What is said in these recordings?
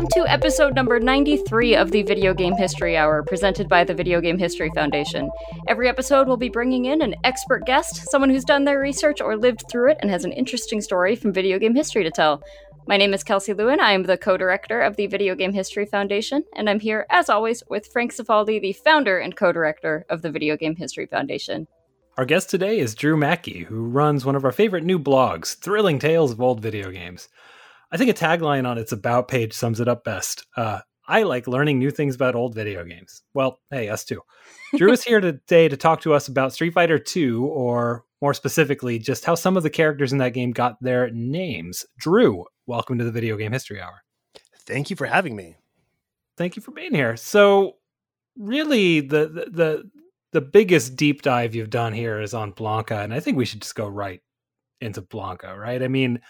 welcome to episode number 93 of the Video Game History Hour, presented by the Video Game History Foundation. Every episode, we'll be bringing in an expert guest, someone who's done their research or lived through it and has an interesting story from video game history to tell. My name is Kelsey Lewin. I am the co director of the Video Game History Foundation, and I'm here, as always, with Frank Cifaldi, the founder and co director of the Video Game History Foundation. Our guest today is Drew Mackie, who runs one of our favorite new blogs, Thrilling Tales of Old Video Games. I think a tagline on its About page sums it up best. Uh, I like learning new things about old video games. Well, hey, us too. Drew is here today to talk to us about Street Fighter II, or more specifically, just how some of the characters in that game got their names. Drew, welcome to the Video Game History Hour. Thank you for having me. Thank you for being here. So, really, the the the, the biggest deep dive you've done here is on Blanka, and I think we should just go right into Blanka, right? I mean,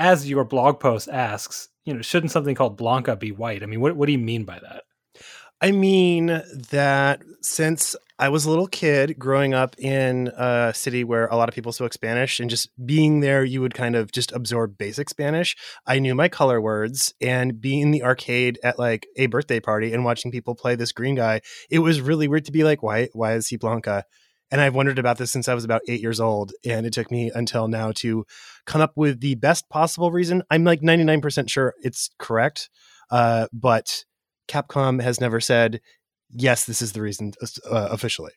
as your blog post asks, you know, shouldn't something called Blanka be white? I mean, what what do you mean by that? I mean that since I was a little kid growing up in a city where a lot of people spoke Spanish and just being there, you would kind of just absorb basic Spanish. I knew my color words and being in the arcade at like a birthday party and watching people play this green guy, it was really weird to be like, why, why is he Blanka? And I've wondered about this since I was about eight years old. And it took me until now to come up with the best possible reason. I'm like 99% sure it's correct. Uh, but Capcom has never said, yes, this is the reason uh, officially.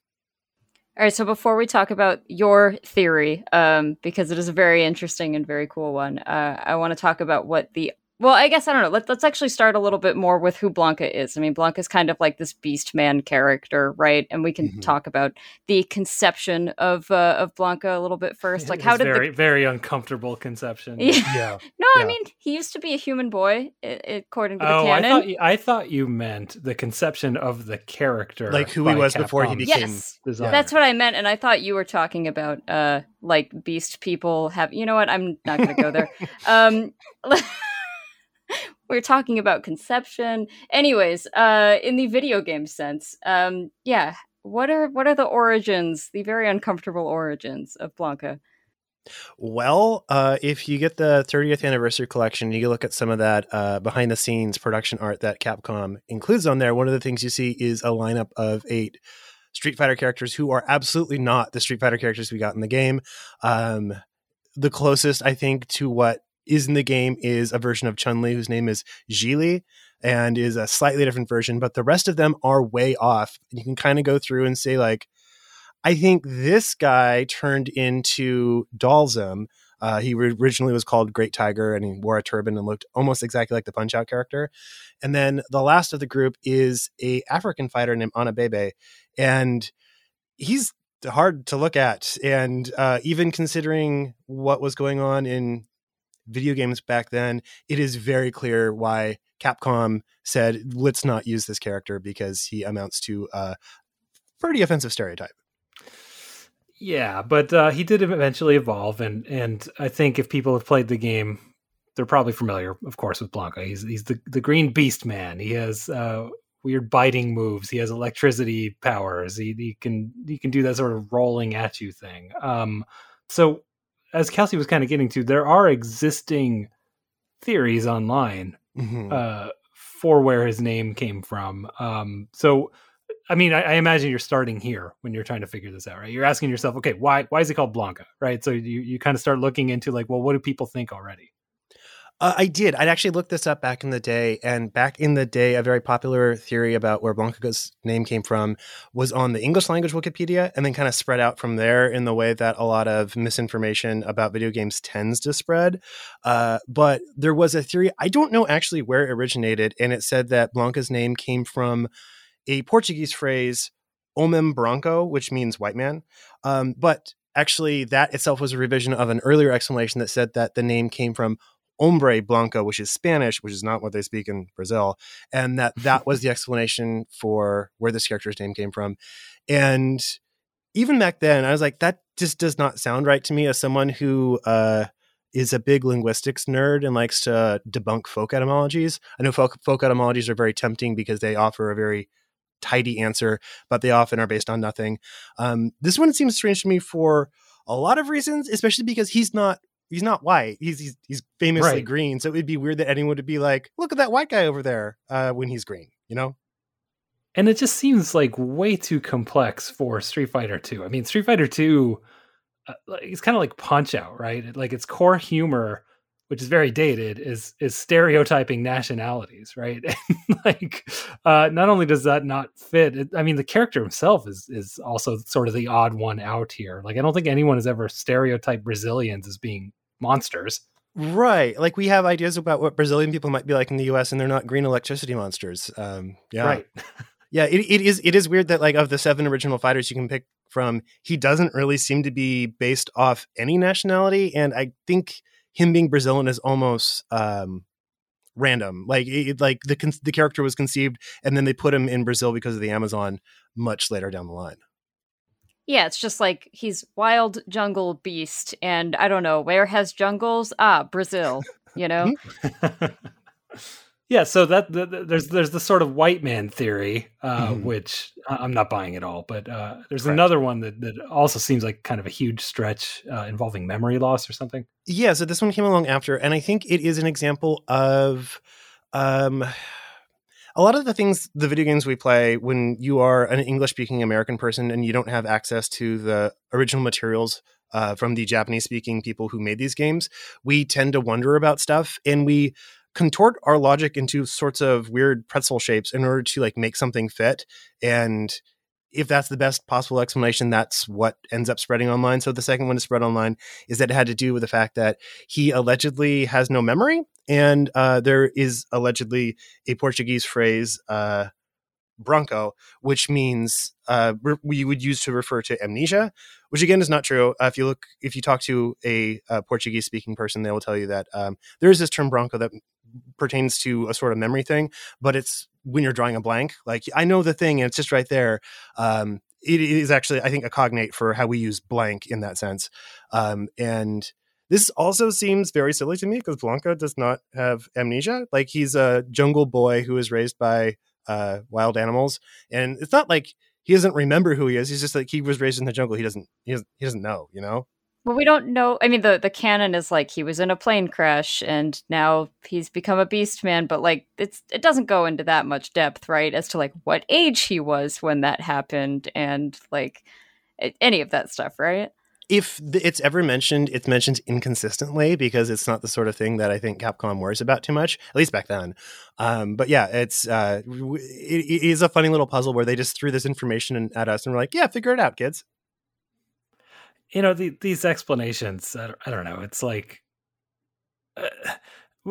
All right, so before we talk about your theory, um, because it is a very interesting and very cool one, uh, I want to talk about what the well, I guess I don't know. Let's let's actually start a little bit more with who Blanka is. I mean, Blanka is kind of like this beast man character, right? And we can mm-hmm. talk about the conception of uh, of Blanka a little bit first. Like, how did very the... very uncomfortable conception? Yeah. yeah. no, yeah. I mean, he used to be a human boy, according to the oh, canon. I thought, you, I thought you meant the conception of the character, like who he was Capcom. before he became. Yes, designer. that's what I meant, and I thought you were talking about uh, like beast people have. You know what? I'm not going to go there. um, we're talking about conception. Anyways, uh, in the video game sense, um, yeah, what are what are the origins, the very uncomfortable origins of Blanka? Well, uh, if you get the 30th anniversary collection, you look at some of that uh, behind the scenes production art that Capcom includes on there. One of the things you see is a lineup of eight Street Fighter characters who are absolutely not the Street Fighter characters we got in the game. Um, the closest, I think, to what is in the game is a version of Chun Li whose name is Zhi and is a slightly different version, but the rest of them are way off. You can kind of go through and say, like, I think this guy turned into Dhalsim. Uh, he originally was called Great Tiger and he wore a turban and looked almost exactly like the Punch Out character. And then the last of the group is a African fighter named Anabebe. And he's hard to look at. And uh, even considering what was going on in video games back then, it is very clear why Capcom said, let's not use this character because he amounts to a pretty offensive stereotype. Yeah, but uh, he did eventually evolve, and and I think if people have played the game, they're probably familiar, of course, with Blanka. He's he's the the Green Beast Man. He has uh, weird biting moves. He has electricity powers. He, he can he can do that sort of rolling at you thing. Um, so as Kelsey was kind of getting to, there are existing theories online mm-hmm. uh, for where his name came from. Um, so, I mean, I, I, imagine you're starting here when you're trying to figure this out, right? You're asking yourself, okay, why why is it called Blanka, right? So you you kind of start looking into like, well, what do people think already? Uh, I did. I'd actually looked this up back in the day, and back in the day, a very popular theory about where Blanka's name came from was on the English language Wikipedia, and then kind of spread out from there in the way that a lot of misinformation about video games tends to spread. Uh, but there was a theory. I don't know actually where it originated, and it said that Blanka's name came from a Portuguese phrase "homem branco," which means white man. Um, but actually, that itself was a revision of an earlier explanation that said that the name came from hombre blanco, which is Spanish, which is not what they speak in Brazil, and that that was the explanation for where this character's name came from. And even back then, I was like, that just does not sound right to me as someone who uh, is a big linguistics nerd and likes to debunk folk etymologies. I know folk, folk etymologies are very tempting because they offer a very tidy answer, but they often are based on nothing. Um, this one seems strange to me for a lot of reasons, especially because he's not he's not white. He's he's, he's famously Right. green. So it'd be weird that anyone would be like, look at that white guy over there uh, when he's green. You know? and it just seems like way too complex for Street Fighter 2. I mean, Street Fighter 2 uh, it's kind of like Punch Out, right? Like its core humor, which is very dated, is is stereotyping nationalities, right? And like uh not only does that not fit, it, I mean the character himself is is also sort of the odd one out here. Like I don't think anyone has ever stereotyped Brazilians as being monsters. Right. Like we have ideas about what Brazilian people might be like in the US and they're not green electricity monsters. Um, yeah. Right. Yeah, it, it is it is weird that like of the seven original fighters you can pick from, he doesn't really seem to be based off any nationality, and I think him being Brazilian is almost um, random. Like it, like the the character was conceived, and then they put him in Brazil because of the Amazon much later down the line. Yeah, it's just like he's wild jungle beast, and I don't know where has jungles. Ah, Brazil. You know, yeah, so that the, the- there's there's the sort of white man theory, uh, Mhm. which I- I'm not buying at all. But uh, there's Correct. another one that that also seems like kind of a huge stretch uh, involving memory loss or something. Yeah, so this one came along after, and I think it is an example of um, a lot of the things, the video games we play, when you are an English speaking American person and you don't have access to the original materials uh, from the Japanese speaking people who made these games, we tend to wonder about stuff and we contort our logic into sorts of weird pretzel shapes in order to like make something fit. And if that's the best possible explanation, that's what ends up spreading online. So the second one to spread online is that it had to do with the fact that he allegedly has no memory, and uh, there is allegedly a Portuguese phrase, uh, "bronco," which means uh, we would use to refer to amnesia, which again is not true. Uh, if you look, if you talk to a, uh Portuguese-speaking person, they will tell you that um, there is this term "bronco" that pertains to a sort of memory thing, but it's when you're drawing a blank. Like I know the thing, and it's just right there. Um, it is actually, I think, a cognate for how we use blank in that sense. Um, and this also seems very silly to me because Blanka does not have amnesia. Like he's a jungle boy who is raised by uh, wild animals, and it's not like he doesn't remember who he is. He's just like he was raised in the jungle. He doesn't. He doesn't. He doesn't know. You know. well, we don't know. I mean, the the canon is like he was in a plane crash, and now he's become a beast man. But like, it's it doesn't go into that much depth, right? As to like what age he was when that happened, and like any of that stuff, right? If it's ever mentioned, it's mentioned inconsistently because it's not the sort of thing that I think Capcom worries about too much, at least back then. Um, but yeah, it's uh, it, it is a funny little puzzle where they just threw this information at us and we're like, yeah, figure it out, kids. you know the, these explanations I don't, I don't know it's like uh,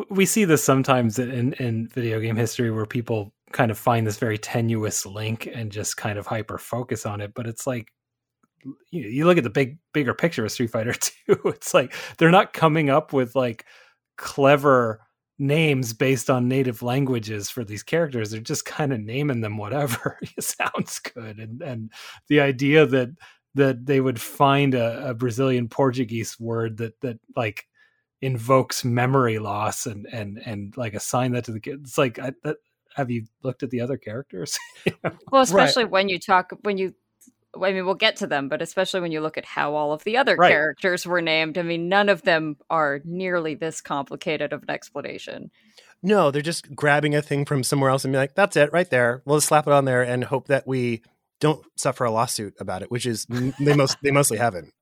we see this sometimes in in video game history where people kind of find this very tenuous link and just kind of hyper focus on it but it's like you, you look at the big bigger picture of street fighter 2 it's like they're not coming up with like clever names based on native languages for these characters they're just kind of naming them whatever sounds good and and the idea that that they would find a, a Brazilian Portuguese word that that like invokes memory loss and and and like assign that to the kids. It's like I, that, have you looked at the other characters? Well, especially when you talk when you. I mean, we'll get to them, but especially when you look at how all of the other Right. characters were named, I mean, none of them are nearly this complicated of an explanation. No, they're just grabbing a thing from somewhere else and be like, that's it right there. We'll just slap it on there and hope that we don't suffer a lawsuit about it, which is they most they mostly haven't.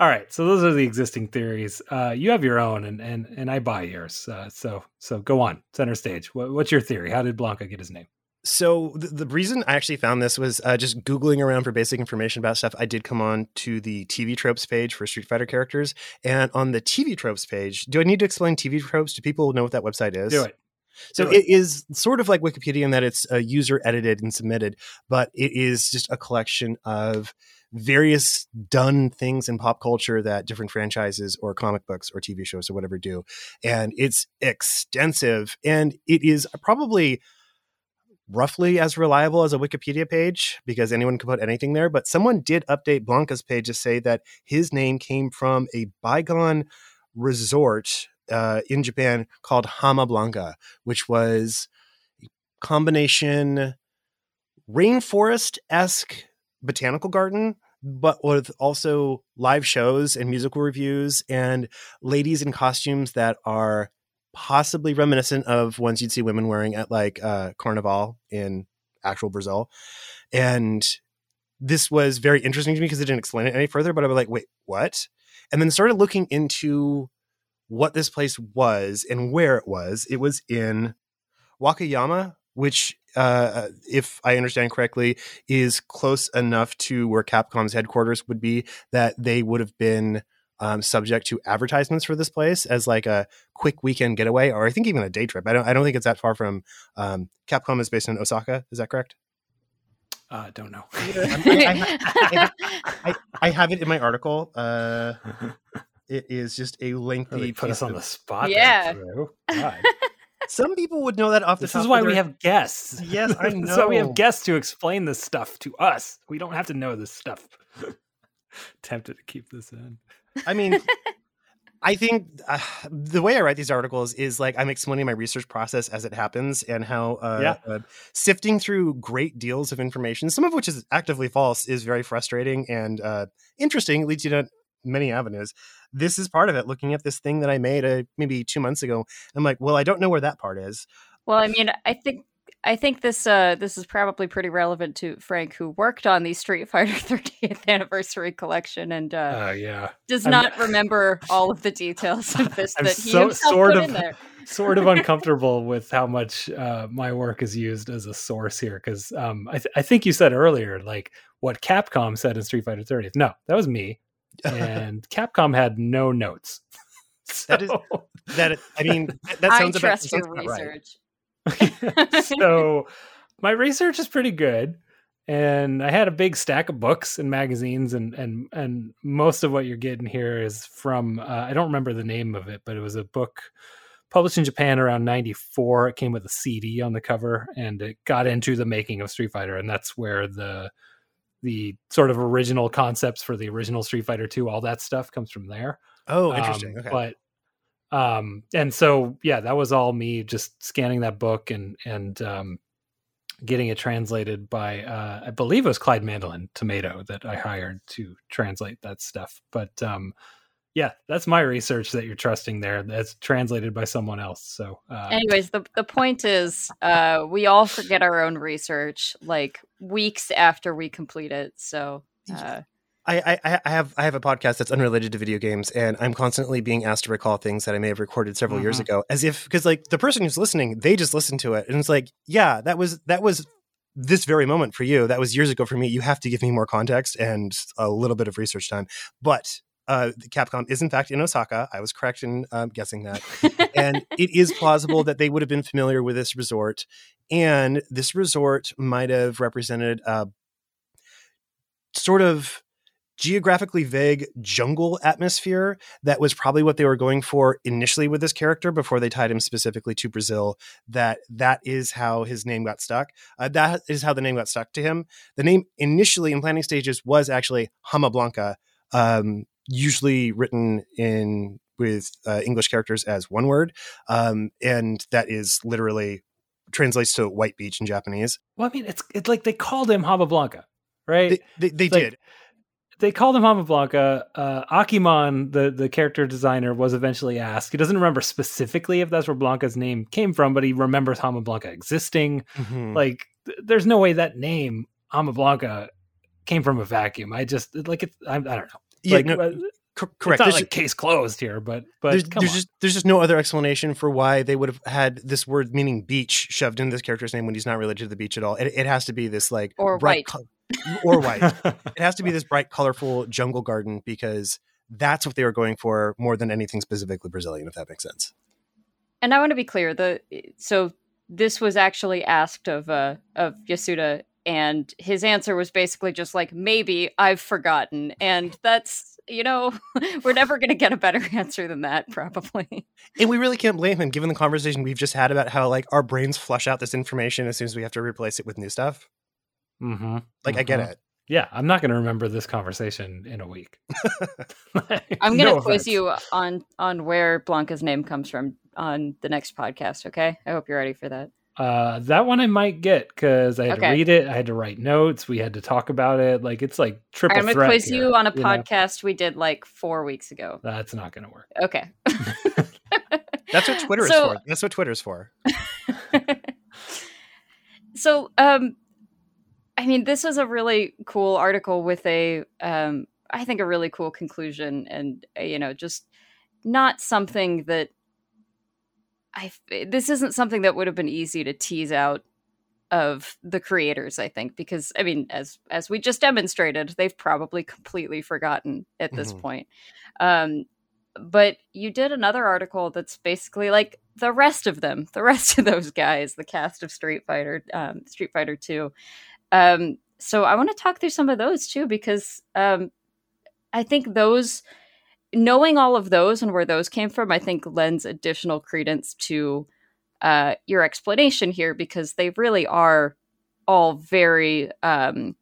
All right, so those are the existing theories. Uh, you have your own, and and and I buy yours. Uh, so so go on, center stage. What, what's your theory? How did Blanka get his name? So the, the reason I actually found this was uh, just googling around for basic information about stuff. I did come on to the TV tropes page for Street Fighter characters, and on the TV tropes page, do I need to explain TV tropes? Do people know what that website is? Do it. So it is sort of like Wikipedia in that it's uh, user edited and submitted, but it is just a collection of various done things in pop culture that different franchises or comic books or TV shows or whatever do. And it's extensive and it is probably roughly as reliable as a Wikipedia page because anyone can put anything there. But someone did update Blanka's page to say that his name came from a bygone resort uh, in Japan called Hama Blanca, which was a combination rainforest esque botanical garden but with also live shows and musical revues and ladies in costumes that are possibly reminiscent of ones you'd see women wearing at like uh, Carnival in actual Brazil. And this was very interesting to me because it didn't explain it any further, but I was like, wait, what? And then started looking into what this place was and where it was. It was in Wakayama, which, uh, if I understand correctly, is close enough to where Capcom's headquarters would be that they would have been um, subject to advertisements for this place as like a quick weekend getaway, or I think even a day trip. I don't. I don't think it's that far from. Um, Capcom is based in Osaka. Is that correct? I uh, don't know. I, I, I, I, have it in my article. Uh, it is just a lengthy. Really put us on the spot. Yeah. Some people would know that off the this is why we have guests. Yes, I know. so we have guests to explain this stuff to us. We don't have to know this stuff. Tempted to keep this in. I mean, I think uh, the way I write these articles is like I'm explaining my research process as it happens and how uh, yeah. uh, sifting through great deals of information, some of which is actively false, is very frustrating and uh, interesting. It leads you to many avenues. This is part of it. Looking at this thing that I made uh, maybe two months ago, I'm like, well, I don't know where that part is. Well, I mean, I think I think this uh, this is probably pretty relevant to Frank, who worked on the Street Fighter 30th anniversary collection and uh, uh, yeah. does not remember all of the details of this I'm that he so, himself sort put of, in there. sort of uncomfortable with how much uh, my work is used as a source here because um, I, th- I think you said earlier like what Capcom said in Street Fighter 30th. No, that was me, and Capcom had no notes. so, That is that. I mean, that I sounds about, trust sounds your about right. so my research is pretty good and i had a big stack of books and magazines and and and most of what you're getting here is from uh, i don't remember the name of it but it was a book published in japan around 94 it came with a cd on the cover and it got into the making of street fighter and that's where the the sort of original concepts for the original street fighter 2 all that stuff comes from there Oh, interesting. um, okay. But um, and so yeah, that was all me just scanning that book and and um, getting it translated by uh, I believe it was Clyde Mandelin Tomato that I hired to translate that stuff. But um, yeah, that's my research that you're trusting there. That's translated by someone else. So uh, Anyways, the the point is, uh, we all forget our own research like weeks after we complete it. So. Uh, I, I, I have I have a podcast that's unrelated to video games, and I'm constantly being asked to recall things that I may have recorded several years Mhm. ago, as if because like the person who's listening, they just listened to it, and it's like, yeah, that was that was this very moment for you. That was years ago for me. You have to give me more context and a little bit of research time. But uh, Capcom is in fact in Osaka. I was correct in um, guessing that, and it is plausible that they would have been familiar with this resort, and this resort might have represented a sort of geographically vague jungle atmosphere that was probably what they were going for initially with this character before they tied him specifically to Brazil that that is how his name got stuck. Uh, that is how the name got stuck to him. The name initially in planning stages was actually Hama Blanca um, usually written in with uh, English characters as one word um, and that is literally translates to white beach in Japanese. Well, I mean, it's it's like they called him Hava Blanca, right? they, they, they like- did they called him Hama Blanca. Uh, Akiman, the the character designer, was eventually asked. He doesn't remember specifically if that's where Blanka's name came from, but he remembers Hama Blanca existing. Mhm. Like, th- there's no way that name Hama Blanca came from a vacuum. I just like it's. I, I don't know. yeah, like, no, uh, cor- It's correct not There's like case closed here, but but there's, come there's on. just there's just no other explanation for why they would have had this word meaning beach shoved in this character's name when he's not related to the beach at all. It, it has to be this like Or bright white. col- or white. it has to be this bright, colorful jungle garden because that's what they were going for more than anything specifically Brazilian, if that makes sense. and I want to be clear. The so this was actually asked of uh, of Yasuda, and his answer was basically just like maybe I've forgotten, and that's you know we're never going to get a better answer than that probably. And we really can't blame him given the conversation we've just had about how like our brains flush out this information as soon as we have to replace it with new stuff. Hmm Like I get Mhm. it. Yeah, I'm not going to remember this conversation in a week. I'm going to No quiz offense. you on on where Blanka's name comes from on the next podcast. Okay, I hope you're ready for that. Uh, that one I might get because I had Okay. to read it. I had to write notes. We had to talk about it. Like it's like triple I'm gonna quiz here, you on a know? podcast we did like four weeks ago. That's not going to work. Okay. That's what Twitter So- is for. That's what Twitter's for. so um i mean this was a really cool article with a um i think a really cool conclusion and uh, you know just not something that I. this isn't something that would have been easy to tease out of the creators i think because i mean as as we just demonstrated they've probably completely forgotten at this Mhm. point um but you did another article that's basically like the rest of them, the rest of those guys, the cast of Street Fighter, um, Street Fighter Two. Um, so I want to talk through some of those too because um, I think those, knowing all of those and where those came from, I think lends additional credence to uh, your explanation here because they really are all very. Um,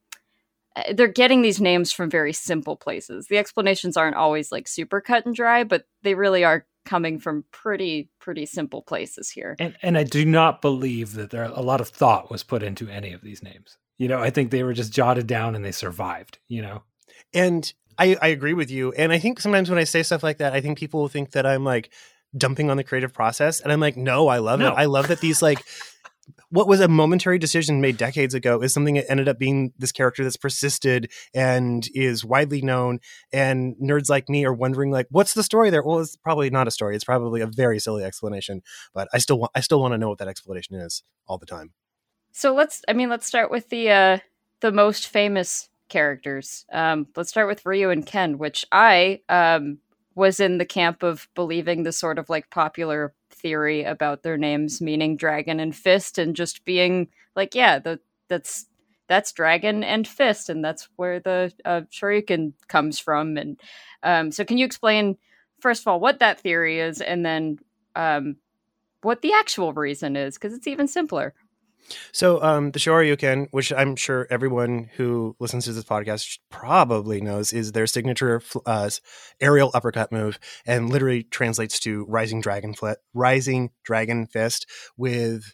uh, they're getting these names from very simple places. The explanations aren't always like super cut and dry, but they really are coming from pretty pretty simple places here. And and I do not believe that there a lot of thought was put into any of these names. You know, I think they were just jotted down and they survived. You know, And I, I agree with you. And I think sometimes when I say stuff like that, I think people think that I'm like dumping on the creative process. And I'm like, no, I love No. it. I love that these like what was a momentary decision made decades ago is something that ended up being this character that's persisted and is widely known. And nerds like me are wondering, like, what's the story there? Well, it's probably not a story. It's probably a very silly explanation. But I still want I still want to know what that explanation is all the time. So let's I mean let's start with the uh the most famous characters. Um let's start with Ryu and Ken, which I um was in the camp of believing the sort of like popular theory about their names meaning dragon and fist and just being like yeah, the that's that's dragon and fist and that's where the uh, Shoryuken comes from and um so can you explain first of all what that theory is and then um what the actual reason is because it's even simpler. So um, the Shoryuken, which I'm sure everyone who listens to this podcast probably knows, is their signature uh, aerial uppercut move, and literally translates to rising dragon fl- rising dragon fist with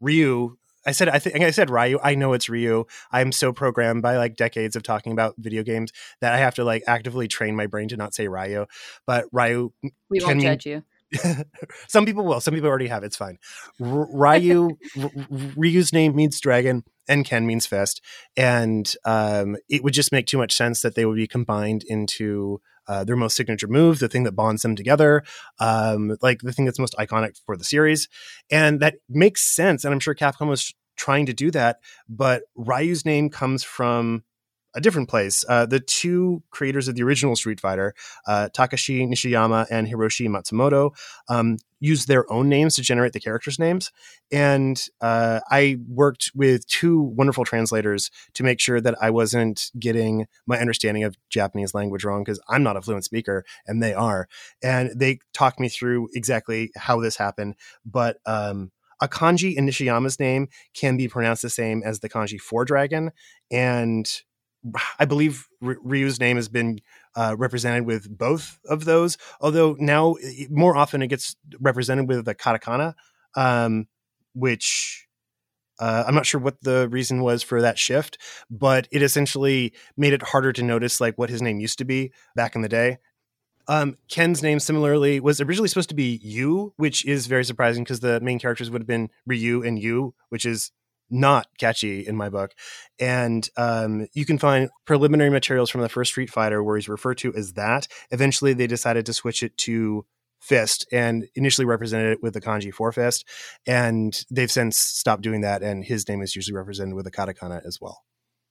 Ryu. I said I think I said Ryu. I know it's Ryu. I'm so programmed by like decades of talking about video games that I have to like actively train my brain to not say Ryu. But Ryu We Can won't mean- judge you. some people will. Some people already have. It's fine. R- Ryu, R- Ryu's name means dragon, and Ken means fist, and um, it would just make too much sense that they would be combined into uh, their most signature move, the thing that bonds them together, um, like the thing that's most iconic for the series, and that makes sense. And I'm sure Capcom was trying to do that, but Ryu's name comes from a different place. Uh, the two creators of the original Street Fighter, uh, Takashi Nishiyama and Hiroshi Matsumoto, um, used their own names to generate the characters' names. And uh, I worked with two wonderful translators to make sure that I wasn't getting my understanding of Japanese language wrong because I'm not a fluent speaker and they are. And they talked me through exactly how this happened. But um, a kanji in Nishiyama's name can be pronounced the same as the kanji for dragon. And I believe Ryu's name has been uh, represented with both of those, although now more often it gets represented with the katakana, um, which uh, I'm not sure what the reason was for that shift, but it essentially made it harder to notice like what his name used to be back in the day. Um, Ken's name similarly was originally supposed to be Yu, which is very surprising because the main characters would have been Ryu and Yu, which is not catchy in my book. And um, you can find preliminary materials from the first Street Fighter where he's referred to as that. Eventually, they decided to switch it to Fist and initially represented it with the kanji for Fist. And they've since stopped doing that. And his name is usually represented with a katakana as well.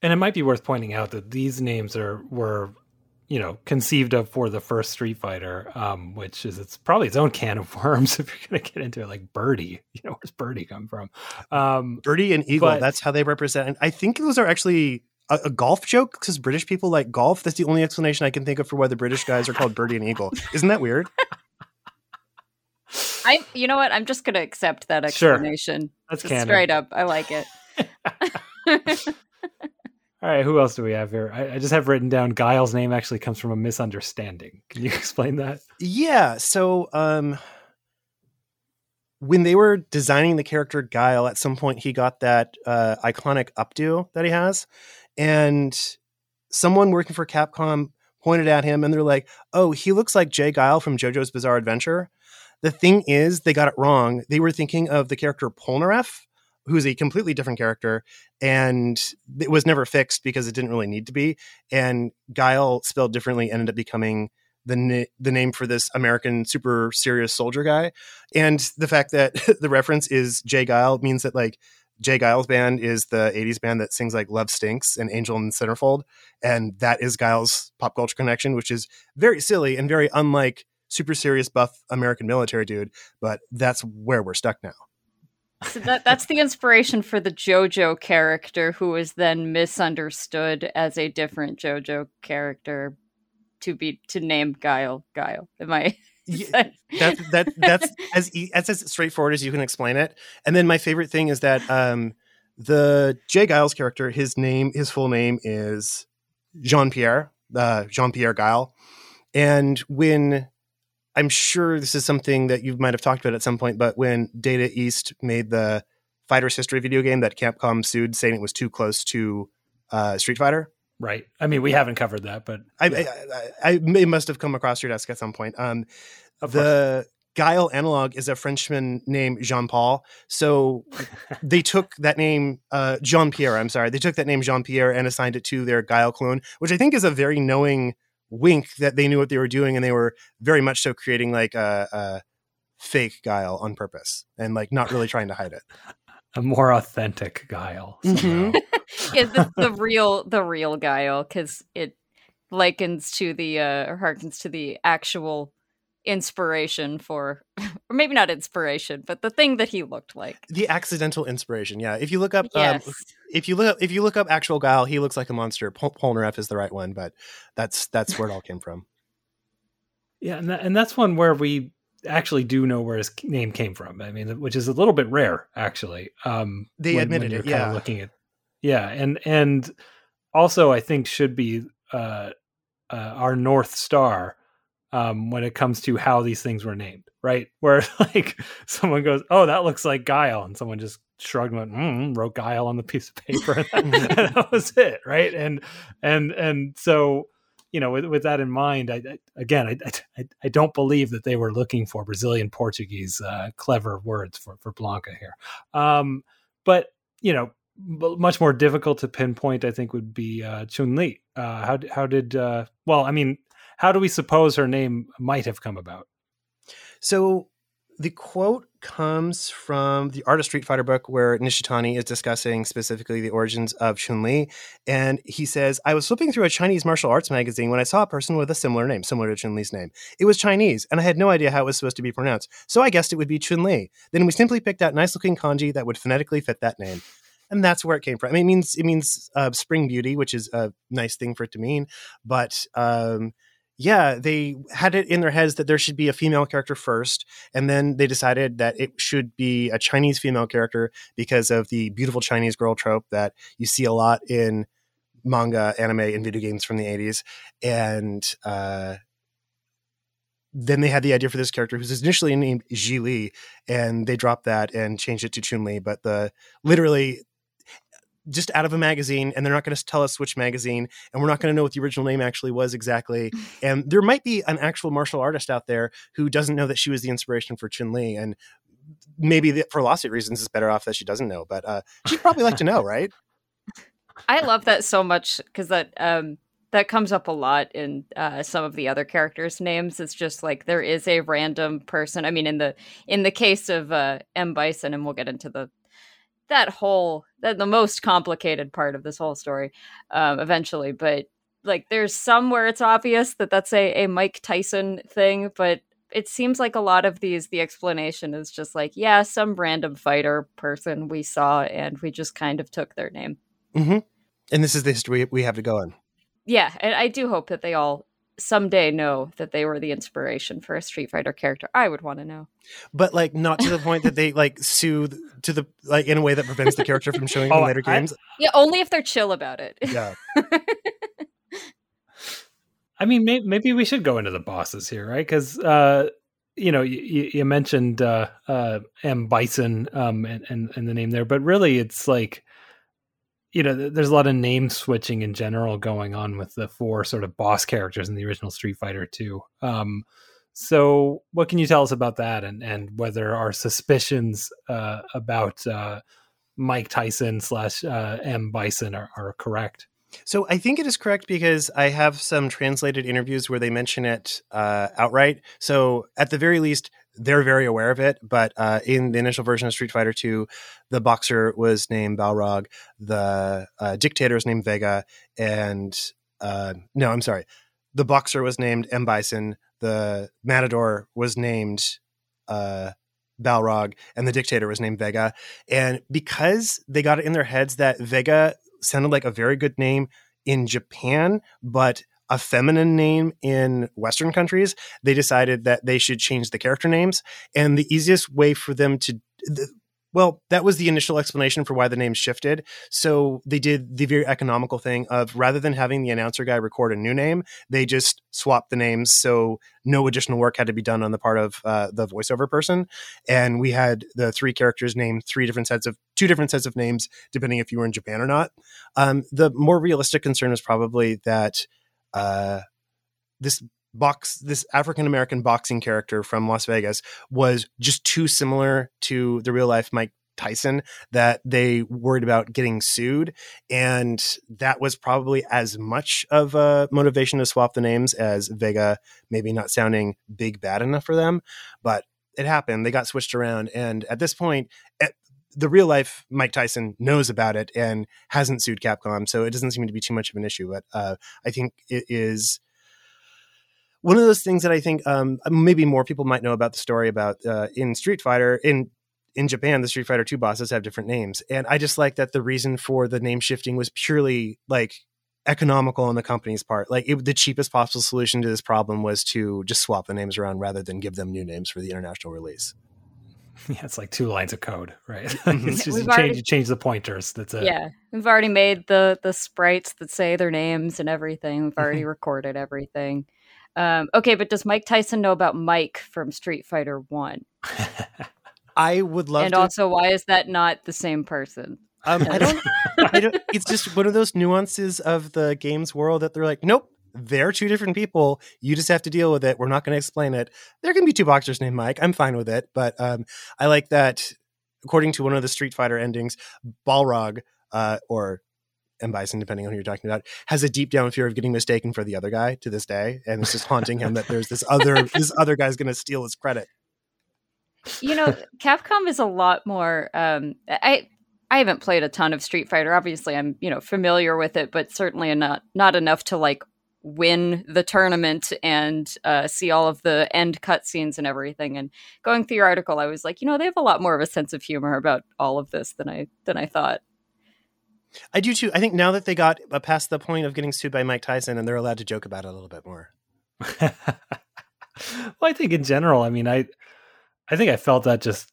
and it might be worth pointing out that these names are were you know conceived of for the first Street Fighter, um, which is it's probably its own can of worms if you're going to get into it. Like Birdie, you know, where's Birdie come from? Um, Birdie and Eagle, But- that's how they represent. And I think those are actually a, a golf joke because British people like golf. That's the only explanation I can think of for why the British guys are called Birdie and Eagle. Isn't that weird? I, you know what? I'm just going to accept that Sure. explanation. that's canon. straight up. I like it. All right, who else do we have here? I, I just have written down Guile's name actually comes from a misunderstanding. Can you explain that? Yeah. So, um, when they were designing the character Guile, at some point he got that uh, iconic updo that he has, and someone working for Capcom pointed at him, and they're like, "Oh, he looks like J. Geil from JoJo's Bizarre Adventure." The thing is, they got it wrong. They were thinking of the character Polnareff, who's a completely different character, and it was never fixed because it didn't really need to be. And Guile, spelled differently, ended up becoming the na- the name for this American super serious soldier guy. And the fact that the reference is jay Geil means that like jay Geil's band is the 80s band that sings like Love Stinks and Angel in the Centerfold. And that is Guile's pop culture connection, which is very silly and very unlike super serious buff American military dude. But that's where we're stuck now. So that that's the inspiration for the JoJo character, who was then misunderstood as a different JoJo character to be to name Guile. Guile. Am I? Yeah, that, that that's as that's as straightforward as you can explain it. And then my favorite thing is that um, the J. Geil's character, his name, his full name is Jean Pierre, uh, Jean Pierre Guile. And when I'm sure this is something that you might have talked about at some point, but when Data East made the Fighter's History video game that Capcom sued, saying it was too close to uh, Street Fighter. Right. I mean, we haven't covered that, but I, I, I, I it must have come across your desk at some point. Um, the Guile analog is a Frenchman named Jean Paul. So they took that name, uh, Jean Pierre. I'm sorry, they took that name Jean Pierre and assigned it to their Guile clone, which I think is a very knowing wink that they knew what they were doing and they were very much so creating like a, a fake guile on purpose and like not really trying to hide it a more authentic guile mm-hmm. yeah the, the, real the real guile because it likens to the uh or harkens to the actual inspiration for or maybe not inspiration but the thing that he looked like. The accidental inspiration yeah. If you look up yes. um, if you look up if you look up actual guile he looks like a monster. Pol- polnareff is the right one but that's that's where it all came from. Yeah and, that, and that's one where we actually do know where his name came from. I mean which is a little bit rare actually um they when, admitted when it yeah. looking at yeah and and also i think should be uh, uh our north star um, when it comes to how these things were named, right? Where like someone goes, "Oh, that looks like Guile," and someone just shrugged and went, mm, wrote Guile on the piece of paper, and that, and that, was it, right? And and and so you know, with, with that in mind, I, I again, I, I, I don't believe that they were looking for Brazilian Portuguese uh, clever words for for Blanka here, um, but you know. Much more difficult to pinpoint, I think, would be uh, Chun Li. Uh, how how did uh, well? I mean, how do we suppose her name might have come about? So the quote comes from the Art of Street Fighter book where Nishitani is discussing specifically the origins of Chun Li. And he says, I was flipping through a Chinese martial arts magazine when I saw a person with a similar name, similar to Chun Li's name. It was Chinese, and I had no idea how it was supposed to be pronounced. So I guessed it would be Chun Li. Then we simply picked out nice looking kanji that would phonetically fit that name. And that's where it came from. I mean, it means it means uh, spring beauty, which is a nice thing for it to mean. But um, yeah, they had it in their heads that there should be a female character first, and then they decided that it should be a Chinese female character because of the beautiful Chinese girl trope that you see a lot in manga, anime, and video games from the 80s. And uh, then they had the idea for this character who's initially named Ji Li, and they dropped that and changed it to Chun Li. But the literally just out of a magazine and they're not going to tell us which magazine and we're not going to know what the original name actually was exactly and there might be an actual martial artist out there who doesn't know that she was the inspiration for chun li and maybe the, for lawsuit reasons it's better off that she doesn't know but uh, she'd probably like to know right i love that so much because that um that comes up a lot in uh, some of the other characters' names. It's just like there is a random person. I mean, in the in the case of uh, M Bison, and we'll get into the that whole that the most complicated part of this whole story um, eventually but like there's some where it's obvious that that's a, a mike tyson thing but it seems like a lot of these the explanation is just like yeah some random fighter person we saw and we just kind of took their name mm-hmm. and this is the history we have to go on yeah and i do hope that they all someday know that they were the inspiration for a Street Fighter character. I would want to know. But like not to the point that they like sue to the like in a way that prevents the character from showing oh, in later I, games. Yeah, only if they're chill about it. Yeah. I mean, may- maybe we should go into the bosses here, right? Because uh, you know, you, you mentioned uh, uh, M Bison um, and, and and the name there, but really, it's like you know, there's a lot of name switching in general going on with the four sort of boss characters in the original Street Fighter 2. Um, so, what can you tell us about that, and and whether our suspicions uh, about uh, Mike Tyson slash uh, M Bison are, are correct? So I think it is correct because I have some translated interviews where they mention it uh, outright. So at the very least, they're very aware of it. But uh, in the initial version of Street Fighter Two, the boxer was named Balrog, the uh, dictator was named Vega, and uh, no, I'm sorry, the boxer was named M Bison, the matador was named uh, Balrog, and the dictator was named Vega. And because they got it in their heads that Vega sounded like a very good name in Japan, but a feminine name in Western countries, they decided that they should change the character names. And the easiest way for them to, well, that was the initial explanation for why the name shifted. So they did the very economical thing of rather than having the announcer guy record a new name, they just swapped the names. So no additional work had to be done on the part of uh, the voiceover person. And we had the three characters named three different sets of two different sets of names, depending if you were in Japan or not. Um, the more realistic concern was probably that uh, this box this African American boxing character from Las Vegas was just too similar to the real life Mike Tyson that they worried about getting sued. And that was probably as much of a motivation to swap the names as Vega maybe not sounding big bad enough for them. But it happened. They got switched around. And at this point at, eh, the real life Mike Tyson knows about it and hasn't sued Capcom, so it doesn't seem to be too much of an issue. But uh, I think it is one of those things that I think um, maybe more people might know about the story about uh, in Street Fighter in in Japan, the Street Fighter 2 bosses have different names. And I just like that the reason for the name shifting was purely like economical on the company's part. Like it, the cheapest possible solution to this problem was to just swap the names around rather than give them new names for the international release. Yeah, it's like two lines of code, right? Mm-hmm. it's just you change, already, change the pointers. That's it. Yeah, we've already made the the sprites that say their names and everything. We've already recorded everything. Um, okay, but does Mike Tyson know about Mike from Street Fighter One? I would love. And to... also, why is that not the same person? Um, I don't. I don't. It's just one of those nuances of the games world that they're like, nope, they're two different people. You just have to deal with it. We're not going to explain it. There can be two boxers named Mike. I'm fine with it. But um, I like that. According to one of the Street Fighter endings, Balrog uh, or M. Bison, depending on who you're talking about, has a deep down fear of getting mistaken for the other guy to this day, and it's just haunting him that there's this other this other guy's going to steal his credit. You know, Capcom is a lot more. Um, I I haven't played a ton of Street Fighter. Obviously, I'm you know familiar with it, but certainly not not enough to like win the tournament and uh, see all of the end cutscenes and everything. And going through your article, I was like, you know, they have a lot more of a sense of humor about all of this than I than I thought. I do too. I think now that they got uh, past the point of getting sued by Mike Tyson and they're allowed to joke about it a little bit more. well, I think in general, I mean, I, I think I felt that just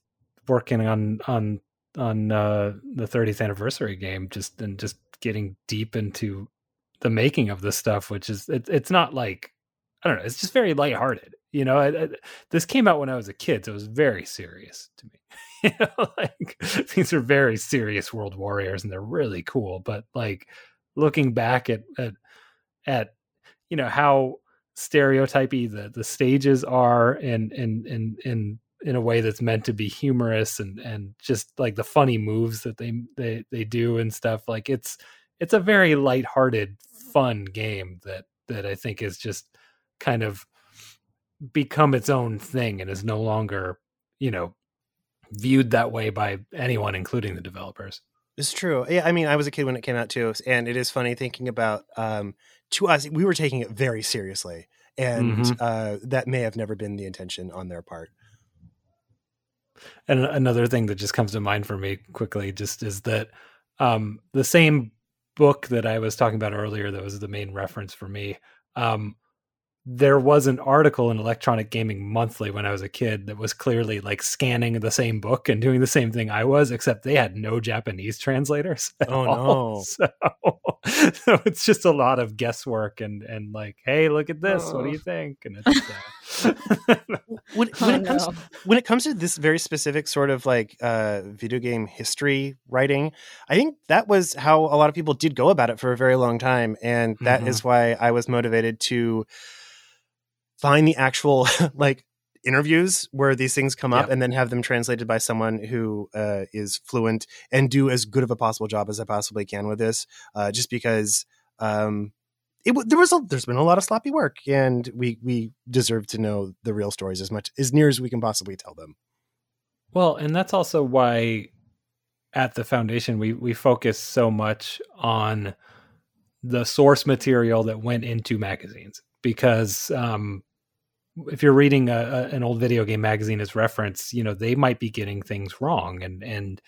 working on on on uh, the 30th anniversary game, just and just getting deep into the making of this stuff, which is it, it's not like I don't know, it's just very lighthearted. You know, I, I, this came out when I was a kid, so it was very serious to me. you know, like these are very serious world warriors, and they're really cool. But like looking back at at at you know how stereotypy the the stages are, and and and and in a way that's meant to be humorous and and just like the funny moves that they they they do and stuff like it's it's a very lighthearted fun game that that I think is just kind of become its own thing and is no longer, you know, viewed that way by anyone, including the developers. It's true. Yeah, I mean, I was a kid when it came out too, and it is funny thinking about. Um, to us, we were taking it very seriously, and mm-hmm. uh, that may have never been the intention on their part. And another thing that just comes to mind for me quickly, just is that um, the same book that I was talking about earlier that was the main reference for me. Um, there was an article in Electronic Gaming Monthly when I was a kid that was clearly like scanning the same book and doing the same thing I was, except they had no Japanese translators. Oh all. no! So, so, it's just a lot of guesswork and and like, hey, look at this. Oh. What do you think? And it's uh... when, when oh, it comes no. when it comes to this very specific sort of like uh, video game history writing, I think that was how a lot of people did go about it for a very long time, and that mm-hmm. is why I was motivated to find the actual like interviews where these things come up and then have them translated by someone who uh, is fluent and do as good of a possible job as I possibly can with this. Uh, just because um, it there was a, there's been a lot of sloppy work, and we we deserve to know the real stories as much as near as we can possibly tell them. Well, and that's also why at the foundation we we focus so much on the source material that went into magazines because um, if you're reading a, a, an old video game magazine as reference, you know they might be getting things wrong, and and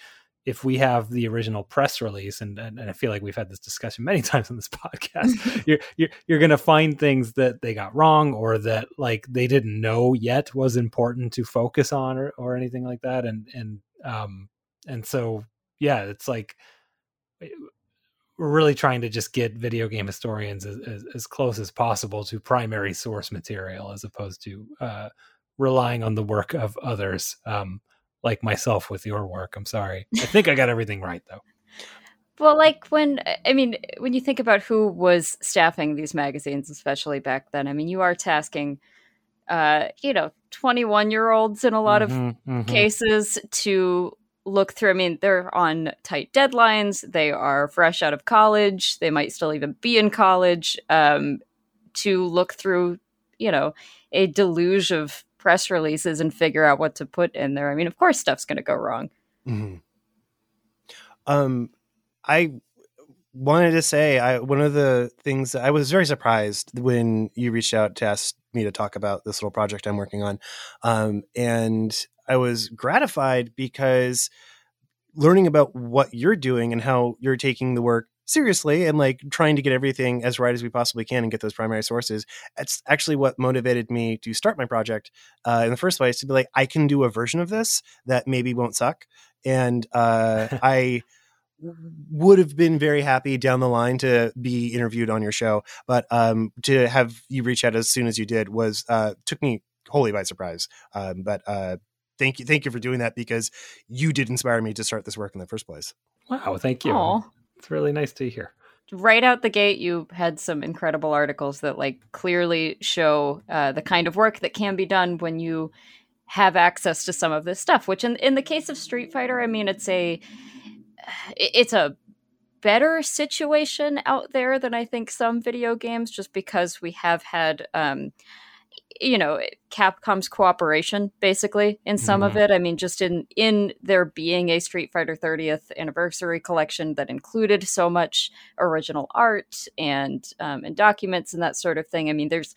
if we have the original press release, and, and, and I feel like we've had this discussion many times on this podcast, you're you're, you're going to find things that they got wrong or that like they didn't know yet was important to focus on or, or anything like that, and and um and so yeah, it's like we're really trying to just get video game historians as, as, as, close as possible to primary source material as opposed to uh, relying on the work of others um, like myself with your work. I'm sorry. I think i got everything right though. Well like when i mean when you think about who was staffing these magazines especially back then i mean you are tasking uh, you know 21 year olds in a lot mm-hmm, of mm-hmm. cases to look through. I mean, they're on tight deadlines. They are fresh out of college. They might still even be in college. Um, to look through, you know, a deluge of press releases and figure out what to put in there. I mean, of course, stuff's going to go wrong. Mm-hmm. Um, I wanted to say, I one of the things I was very surprised when you reached out to ask me to talk about this little project I'm working on, um, and I was gratified because learning about what you're doing and how you're taking the work seriously and like trying to get everything as right as we possibly can and get those primary sources that's actually what motivated me to start my project uh, in the first place to be like i can do a version of this that maybe won't suck and uh, i would have been very happy down the line to be interviewed on your show but um, to have you reach out as soon as you did was uh, took me wholly by surprise um, but uh, thank you thank you for doing that because you did inspire me to start this work in the first place. Wow thank you. Aww. it's really nice to hear. Right out the gate you had some incredible articles that like clearly show uh, the kind of work that can be done when you have access to some of this stuff which in, in the case of street fighter i mean it's a it's a better situation out there than i think some video games just because we have had um, you know capcom's cooperation basically in some mm-hmm. of it. I mean just in in there being a street fighter 30th anniversary collection that included so much original art and um, and documents and that sort of thing. I mean there's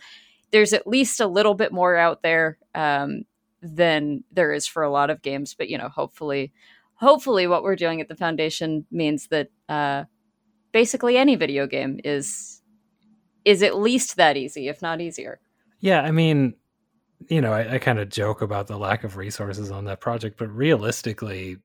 there's at least a little bit more out there um, than there is for a lot of games but you know hopefully hopefully what we're doing at the foundation means that uh, basically any video game is is at least that easy if not easier yeah, I mean, you know, I, I kind of joke about the lack of resources on that project, but realistically,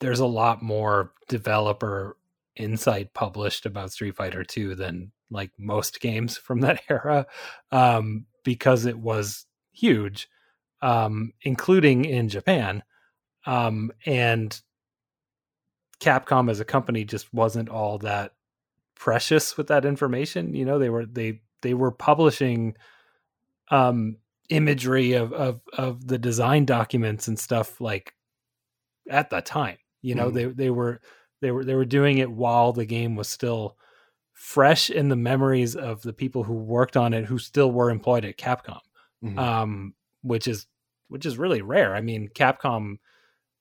there's a lot more developer insight published about Street Fighter 2 than like most games from that era um, because it was huge, um, including in Japan. Um, and Capcom as a company just wasn't all that precious with that information. You know, they were they they were publishing um, imagery of, of of the design documents and stuff like at the time. You know, mm. they they were they were they were doing it while the game was still fresh in the memories of the people who worked on it who still were employed at Capcom. Mm-hmm. Um, which is which is really rare. I mean, Capcom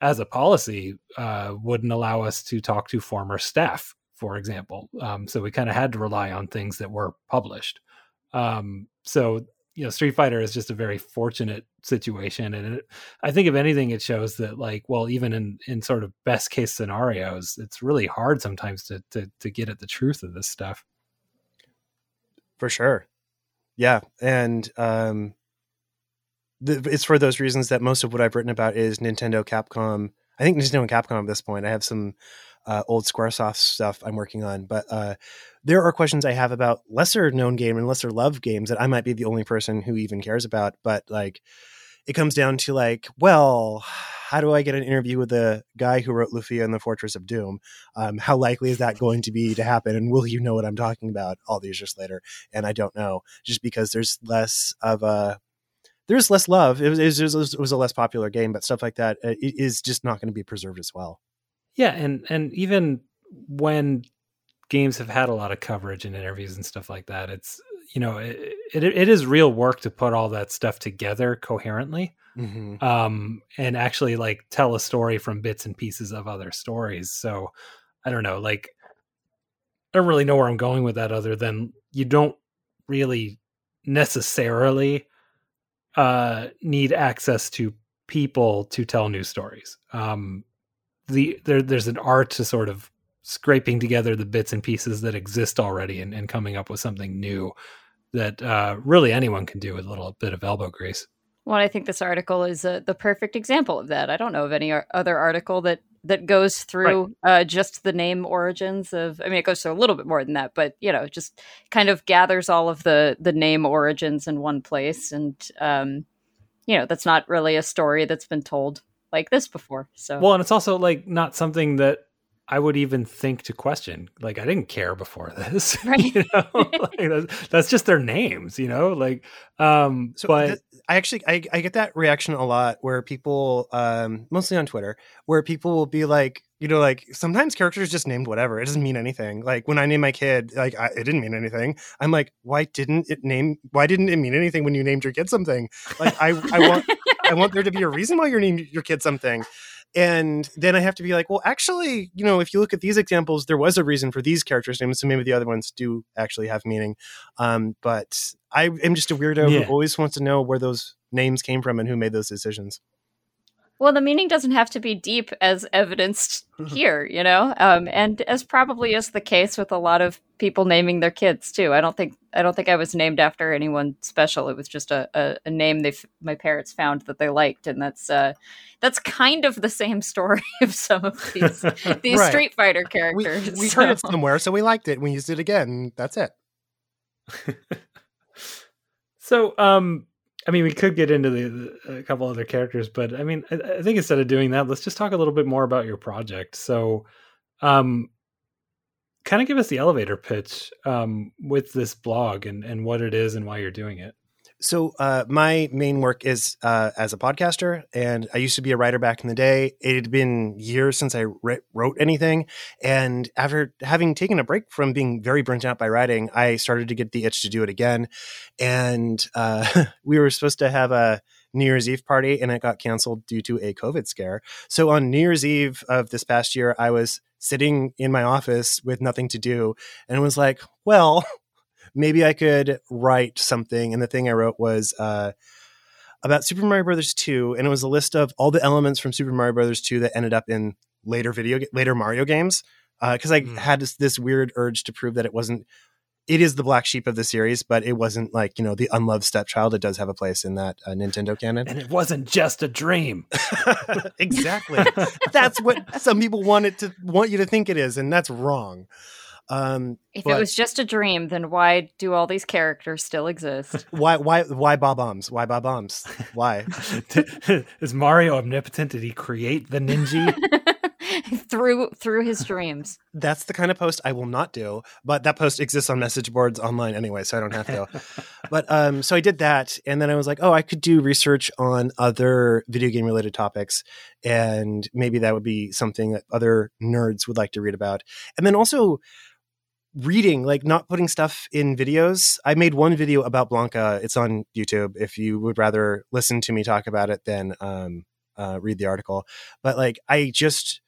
as a policy uh, wouldn't allow us to talk to former staff, for example. Um, so we kind of had to rely on things that were published. Um, so you know street fighter is just a very fortunate situation and it, i think if anything it shows that like well even in in sort of best case scenarios it's really hard sometimes to to, to get at the truth of this stuff for sure Yeah, and um, it's for those reasons that most of what I've written about is Nintendo, Capcom. I think Nintendo and Capcom at this point. I have some uh, old SquareSoft stuff I'm working on, but uh, there are questions I have about lesser known game and lesser loved games that I might be the only person who even cares about. But like, it comes down to like, well, how do I get an interview with the guy who wrote Lufia and the Fortress of Doom? Um, how likely is that going to be to happen? And will you know what I'm talking about all these years later? And I don't know, just because there's less of a there's less love. It was, it was, it was a less popular game, but stuff like that uh, just not going to be preserved as well. Yeah, and and even when games have had a lot of coverage and interviews and stuff like that, it's you know it, it, it is real work to put all that stuff together coherently mm-hmm. um, and actually like tell a story from bits and pieces of other stories. So I don't know, like I don't really know where I'm going with that other than you don't really necessarily uh, need access to people to tell new stories. Um, the there, there's an art to sort of scraping together the bits and pieces that exist already and, and coming up with something new that uh, really anyone can do with a little bit of elbow grease. Well, I think this article is uh, the perfect example of that. I don't know of any other article that that goes through right. uh, just the name origins of. I mean, it goes through a little bit more than that, but you know, just kind of gathers all of the the name origins in one place, and um, you know, that's not really a story that's been told like this before. So well, and it's also like not something that I would even think to question. Like I didn't care before this, right? you know? like, that's, that's, just their names, you know. Like, um, so but. Th- I actually I, I get that reaction a lot where people um mostly on Twitter where people will be like you know like sometimes characters just named whatever it doesn't mean anything like when I name my kid like I, it didn't mean anything I'm like why didn't it name why didn't it mean anything when you named your kid something like I I want I want there to be a reason why you're naming your kid something and then I have to be like, well, actually, you know, if you look at these examples, there was a reason for these characters' names, so maybe the other ones do actually have meaning. Um, but I am just a weirdo yeah. who always wants to know where those names came from and who made those decisions. Well, the meaning doesn't have to be deep as evidenced here, you know, um, and as probably is the case with a lot of people naming their kids too. I don't think I don't think I was named after anyone special. It was just a, a, a name they my parents found that they liked, and that's uh, that's kind of the same story of some of these these right. Street Fighter characters. We, we so. heard it somewhere, so we liked it. We used it again. That's it. so, um, I mean, we could get into the, the, a couple other characters, but I mean, I, I, think instead of doing that, let's just talk a little bit more about your project. So, um, kind of give us the elevator pitch um, with this blog and, and what it is and why you're doing it. So uh, my main work is uh, as a podcaster, and I used to be a writer back in the day. It had been years since I re- wrote anything, and after having taken a break from being very burnt out by writing, I started to get the itch to do it again. And uh, we were supposed to have a New Year's Eve party, and it got canceled due to a COVID scare. So on New Year's Eve of this past year, I was sitting in my office with nothing to do, and was like, well maybe I could write something. And the thing I wrote was uh, about Super Mario Brothers 2, and it was a list of all the elements from Super Mario Brothers 2 that ended up in later video later Mario games. Because uh, I mm. had this, this weird urge to prove that it wasn't. It is the black sheep of the series, but it wasn't like you know the unloved stepchild. It does have a place in that uh, Nintendo canon, and it wasn't just a dream. exactly, that's what some people want it to want you to think it is, and that's wrong. Um, if but, it was just a dream, then why do all these characters still exist? Why, why, why Bob-ombs? Why Bob-ombs? Why? Is Mario omnipotent? Did he create the ninja through through his dreams? That's the kind of post I will not do. But that post exists on message boards online anyway, so I don't have to. but um, so I did that, and then I was like, oh, I could do research on other video game related topics, and maybe that would be something that other nerds would like to read about, and then also reading, like not putting stuff in videos. I made one video about Blanka. It's on YouTube. If you would rather listen to me talk about it than um, uh, read the article, but like I just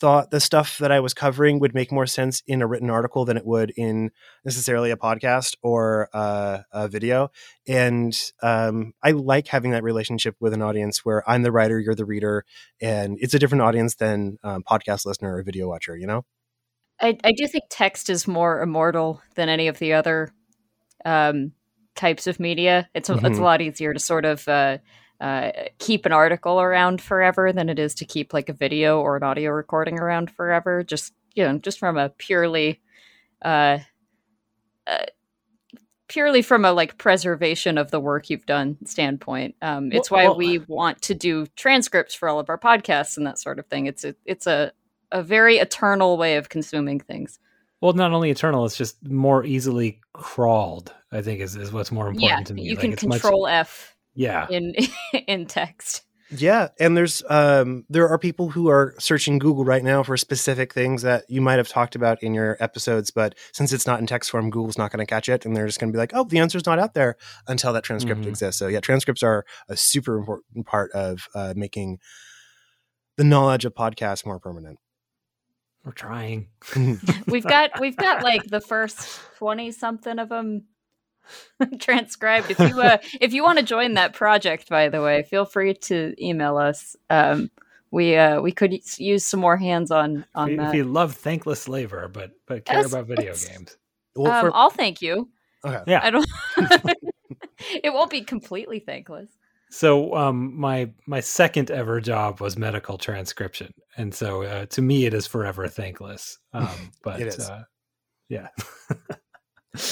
thought the stuff that I was covering would make more sense in a written article than it would in necessarily a podcast or uh, a video. And um, I like having that relationship with an audience where I'm the writer, you're the reader, and it's a different audience than um, podcast listener or video watcher. You know. I, I do think text is more immortal than any of the other um, types of media. It's a, it's Mhm. a lot easier to sort of uh, uh, keep an article around forever than it is to keep like a video or an audio recording around forever. Just you know, just from a purely uh, uh, purely from a like preservation of the work you've done standpoint. Um, it's Well- why well, we want to do transcripts for all of our podcasts and that sort of thing. It's a it's a a very eternal way of consuming things. Well, not only eternal, it's just more easily crawled. I think is, is what's more important yeah, to me. you Like, can it's much- control F yeah, in in text. Yeah, and there's um there are people who are searching Google right now for specific things that you might have talked about in your episodes, but since it's not in text form, Google's not going to catch it, and they're just going to be like, "Oh, the answer's not out there" until that transcript Mhm. exists. So yeah, transcripts are a super important part of uh, making the knowledge of podcasts more permanent. We're trying. We've got we've got like the first twenty something of them transcribed. If you uh, if you want to join that project, by the way, feel free to email us. Um, we uh, we could use some more hands on on If you, that. if you love thankless labor, but but care Yes, about video games, well, um, for- I'll thank you. okay. yeah. I don't. it won't be completely thankless. So um, my my second ever job was medical transcription, and so uh, to me it is forever thankless. Um, but It is. Uh, yeah,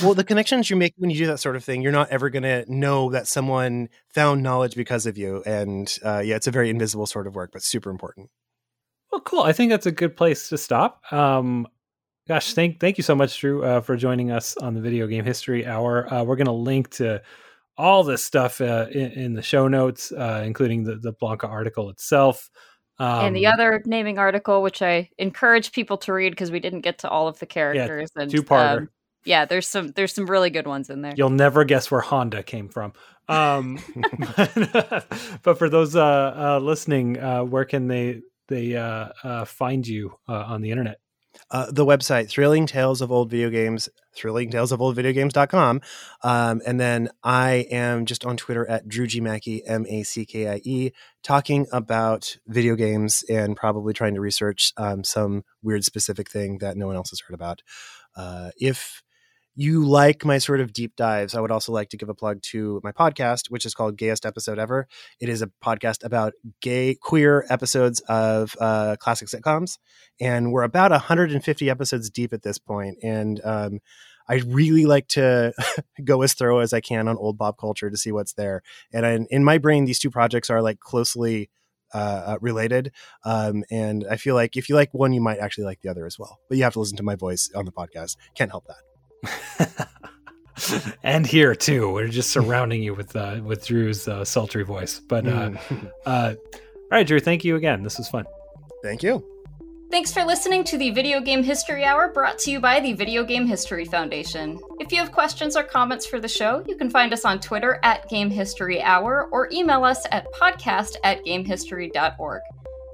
well, the connections you make when you do that sort of thing, you're not ever going to know that someone found knowledge because of you, and uh, yeah, it's a very invisible sort of work, but super important. well, cool. I think that's a good place to stop. Um, gosh, thank thank you so much, Drew, uh, for joining us on the Video Game History Hour. Uh, we're going to link to all this stuff uh, in, in the show notes, uh, including the the Blanka article itself. Um, and the other naming article, which I encourage people to read because we didn't get to all of the characters. and two-parter. um, yeah, there's some there's some really good ones in there. You'll never guess where Honda came from. Um, but, but for those uh, uh, listening, uh, where can they they uh, uh, find you uh, on the internet? Uh, the website thrilling tales of old video games thrilling tales of old video games.com um, and then i am just on twitter at drew g Mackie m-a-c-k-i-e talking about video games and probably trying to research um, some weird specific thing that no one else has heard about. Uh, if you like my sort of deep dives, I would also like to give a plug to my podcast, which is called Gayest Episode Ever. It is a podcast about gay, queer episodes of uh, classic sitcoms. And we're about 150 episodes deep at this point. And um, I really like to go as thorough as I can on old pop culture to see what's there. And I, in my brain, these two projects are like closely uh, uh, related. Um, and I feel like if you like one, you might actually like the other as well. But you have to listen to my voice on the podcast. Can't help that. and here too, we're just surrounding you with uh, with Drew's uh, sultry voice. But uh, Mm. uh, all right, Drew, thank you again. This was fun. Thank you. Thanks for listening to the Video Game History Hour brought to you by the Video Game History Foundation. If you have questions or comments for the show, you can find us on Twitter at Game History Hour or email us at podcast at gamehistory.org.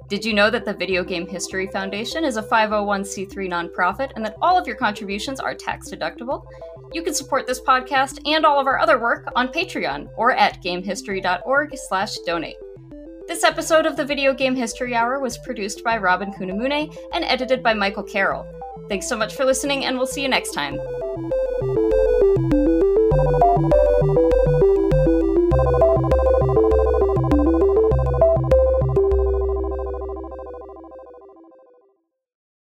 Did you know that the Video Game History Foundation is a 501c3 nonprofit and that all of your contributions are tax deductible? You can support this podcast and all of our other work on Patreon or at gamehistory.org/donate. This episode of the Video Game History Hour was produced by Robin Kunimune and edited by Michael Carroll. Thanks so much for listening, and we'll see you next time.